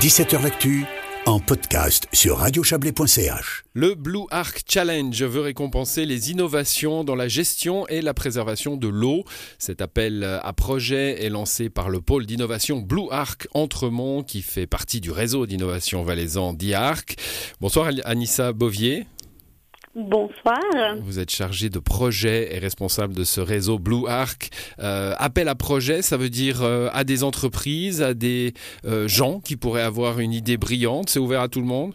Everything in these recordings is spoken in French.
17h L'actu en podcast sur radiochablais.ch. Le Blue Arc Challenge veut récompenser les innovations dans la gestion et la préservation de l'eau. Cet appel à projet est lancé par le pôle d'innovation Blue Arc Entremont qui fait partie du réseau d'innovation valaisan d'IARC. Bonsoir Anissa Bovier. Bonsoir. Vous êtes chargé de projet et responsable de ce réseau Blue Arc. Euh, appel à projet, ça veut dire euh, à des entreprises, à des euh, gens qui pourraient avoir une idée brillante. C'est ouvert à tout le monde?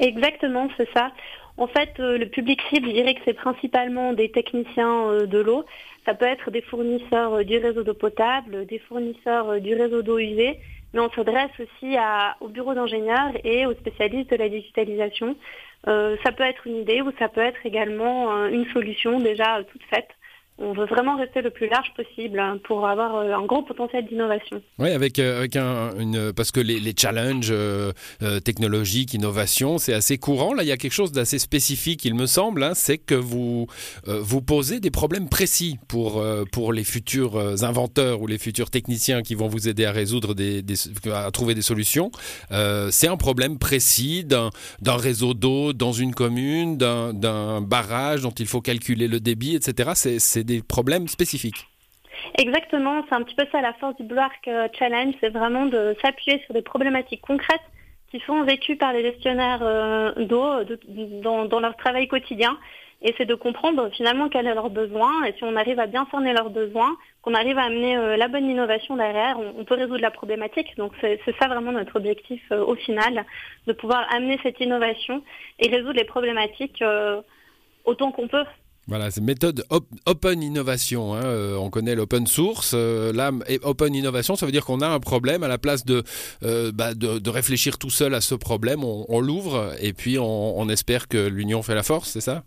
Exactement, c'est ça. En fait, le public cible, je dirais que c'est principalement des techniciens de l'eau. Ça peut être des fournisseurs du réseau d'eau potable, des fournisseurs du réseau d'eau usée, mais on s'adresse aussi à, aux bureaux d'ingénieurs et aux spécialistes de la digitalisation. Euh, ça peut être une idée ou ça peut être également euh, une solution déjà euh, toute faite on veut vraiment rester le plus large possible hein, pour avoir euh, un gros potentiel d'innovation. Oui, avec, euh, avec un, parce que les, challenges euh, technologiques, innovation, c'est assez courant. Là, il y a quelque chose d'assez spécifique, il me semble, hein, c'est que vous, vous posez des problèmes précis pour, pour les futurs inventeurs ou les futurs techniciens qui vont vous aider à résoudre des, à trouver des solutions. c'est un problème précis d'un réseau d'eau dans une commune, d'un barrage dont il faut calculer le débit, etc. C'est problèmes spécifiques. Exactement, c'est un petit peu ça la force du Blue Arc euh, Challenge, c'est vraiment de s'appuyer sur des problématiques concrètes qui sont vécues par les gestionnaires euh, d'eau dans, leur travail quotidien. Et c'est de comprendre finalement quels sont leurs besoins. Et si on arrive à bien cerner leurs besoins, qu'on arrive à amener euh, la bonne innovation derrière, on, peut résoudre la problématique. Donc c'est ça vraiment notre objectif au final, de pouvoir amener cette innovation et résoudre les problématiques autant qu'on peut. Voilà, c'est méthode open innovation. Hein. Euh, on connaît l'open source. Euh, open innovation, ça veut dire qu'on a un problème à la place de, euh, bah, de, réfléchir tout seul à ce problème, on, l'ouvre et puis on espère que l'union fait la force, c'est ça?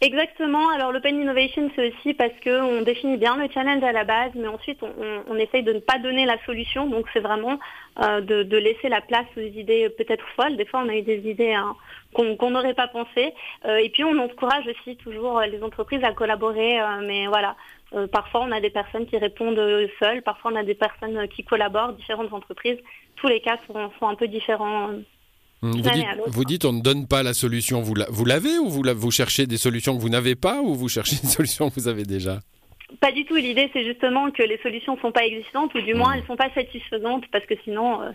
Exactement. Alors l'open innovation, c'est aussi parce qu'on définit bien le challenge à la base, mais ensuite on, on, essaye de ne pas donner la solution. Donc c'est vraiment euh, de, de, laisser la place aux idées peut-être folles. Des fois, on a eu des idées hein, qu'on n'aurait pas pensé. Euh, et puis on encourage aussi toujours les entreprises à collaborer. Euh, mais voilà, euh, parfois on a des personnes qui répondent seules, parfois on a des personnes qui collaborent, différentes entreprises. Tous les cas sont, sont un peu différents. Vous dites, vous dites, on ne donne pas la solution, vous l'avez ou vous, vous cherchez des solutions que vous n'avez pas ou vous cherchez des solutions que vous avez déjà? Pas du tout. L'idée, c'est justement que les solutions ne sont pas existantes, ou du moins, mmh. elles ne sont pas satisfaisantes, parce que sinon, euh,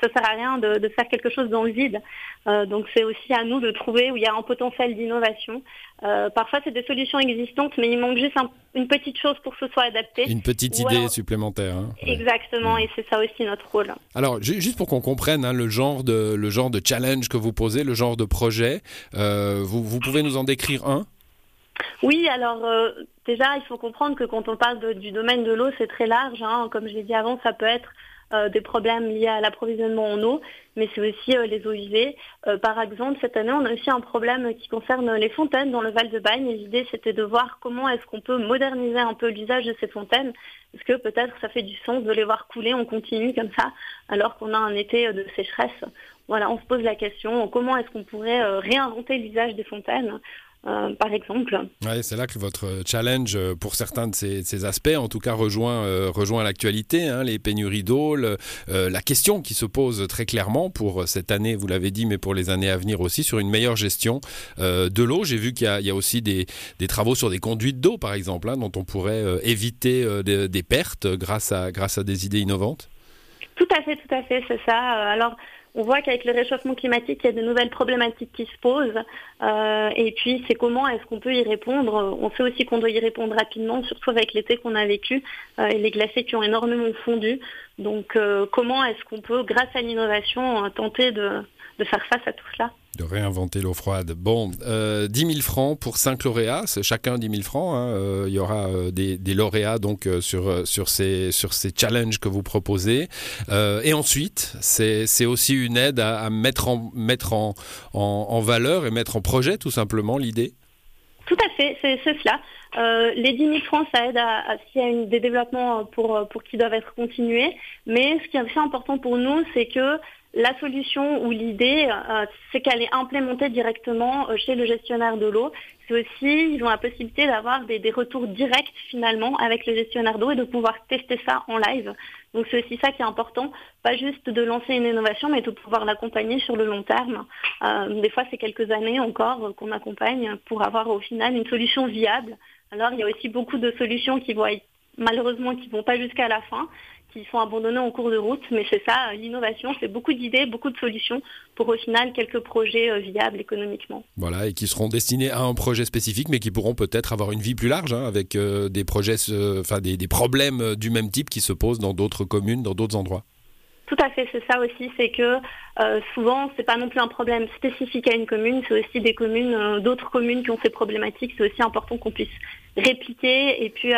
ça ne sert à rien de, faire quelque chose dans le vide. Euh, donc, c'est aussi à nous de trouver où il y a un potentiel d'innovation. Euh, parfois, c'est des solutions existantes, mais il manque juste une petite chose pour que ce soit adapté. Une petite idée supplémentaire. Hein. Exactement, mmh. et c'est ça aussi notre rôle. Alors, juste pour qu'on comprenne hein, le, genre de, le genre de challenge que vous posez, le genre de projet, vous, vous pouvez nous en décrire un? Oui, alors euh, déjà, il faut comprendre que quand on parle du domaine de l'eau, c'est très large. Hein. Comme je l'ai dit avant, ça peut être euh, des problèmes liés à l'approvisionnement en eau, mais c'est aussi euh, les eaux usées. par exemple, cette année, on a aussi un problème qui concerne les fontaines dans le Val de Bagne. l'idée, c'était de voir comment est-ce qu'on peut moderniser un peu l'usage de ces fontaines, parce que peut-être ça fait du sens de les voir couler en continu comme ça, alors qu'on a un été de sécheresse. Voilà, on se pose la question, comment est-ce qu'on pourrait réinventer l'usage des fontaines euh, par exemple. Ouais, c'est là que votre challenge, euh, pour certains de ces, aspects, en tout cas, rejoint, euh, rejoint l'actualité, hein, les pénuries d'eau, la question qui se pose très clairement pour cette année, vous l'avez dit, mais pour les années à venir aussi, sur une meilleure gestion de l'eau. J'ai vu qu'il y, a aussi des, travaux sur des conduites d'eau, par exemple, hein, dont on pourrait éviter des, des, pertes grâce à, grâce à des idées innovantes. Tout à fait, tout à fait, c'est ça. Alors, on voit qu'avec le réchauffement climatique, il y a de nouvelles problématiques qui se posent. Euh, et puis, c'est comment est-ce qu'on peut y répondre? On sait aussi qu'on doit y répondre rapidement, surtout avec l'été qu'on a vécu euh, et les glaciers qui ont énormément fondu. Donc, euh, comment est-ce qu'on peut, grâce à l'innovation, tenter de, de faire face à tout cela? De réinventer l'eau froide. Bon, euh, 10 000 francs pour 5 lauréats, chacun 10 000 francs. Hein. Euh, il y aura euh, des, lauréats donc euh, sur, sur, ces, sur ces challenges que vous proposez. et ensuite, c'est aussi une aide à, mettre, en, mettre en, en, valeur et mettre en projet tout simplement l'idée Tout à fait, c'est cela. les 10 000 francs, ça aide à, à s'il y a des développements pour, pour qui doivent être continués. Mais ce qui est assez important pour nous, c'est que la solution ou l'idée, euh, c'est qu'elle est implémentée directement euh, chez le gestionnaire de l'eau. c'est aussi, ils ont la possibilité d'avoir des, retours directs finalement avec le gestionnaire d'eau et de pouvoir tester ça en live. Donc c'est aussi ça qui est important, pas juste de lancer une innovation, mais de pouvoir l'accompagner sur le long terme. Euh, des fois, c'est quelques années encore qu'on accompagne pour avoir au final une solution viable. Alors il y a aussi beaucoup de solutions qui vont être malheureusement qui vont pas jusqu'à la fin, qui sont abandonnés en cours de route. Mais c'est ça, l'innovation, c'est beaucoup d'idées, beaucoup de solutions pour au final quelques projets euh, viables économiquement. Voilà, et qui seront destinés à un projet spécifique, mais qui pourront peut-être avoir une vie plus large, hein, avec euh, des projets, enfin des problèmes du même type qui se posent dans d'autres communes, dans d'autres endroits. Tout à fait, c'est ça aussi, c'est que euh, souvent c'est pas non plus un problème spécifique à une commune, c'est aussi des communes, d'autres communes qui ont ces problématiques. C'est aussi important qu'on puisse répliquer et puis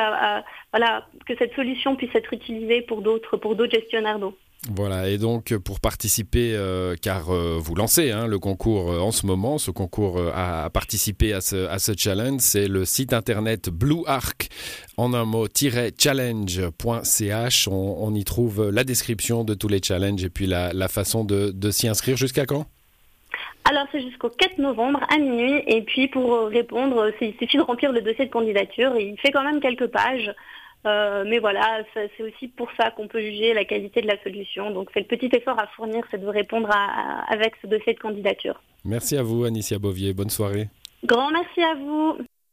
voilà que cette solution puisse être utilisée pour d'autres pour d'autres gestionnaires d'eau. Voilà, et donc pour participer, euh, car euh, vous lancez hein, le concours euh, en ce moment, ce concours à ce, à ce challenge, c'est le site internet Blue Arc, en un mot, challenge.ch. On, y trouve la description de tous les challenges et puis la, façon de, de s'y inscrire jusqu'à quand? Alors c'est jusqu'au 4 novembre à minuit et puis pour répondre, il suffit de remplir le dossier de candidature. Il fait quand même quelques pages. Euh, mais voilà, c'est aussi pour ça qu'on peut juger la qualité de la solution. Donc c'est le petit effort à fournir, c'est de répondre avec ce dossier de candidature. Merci à vous, Anicia Bovier. Bonne soirée. Grand merci à vous.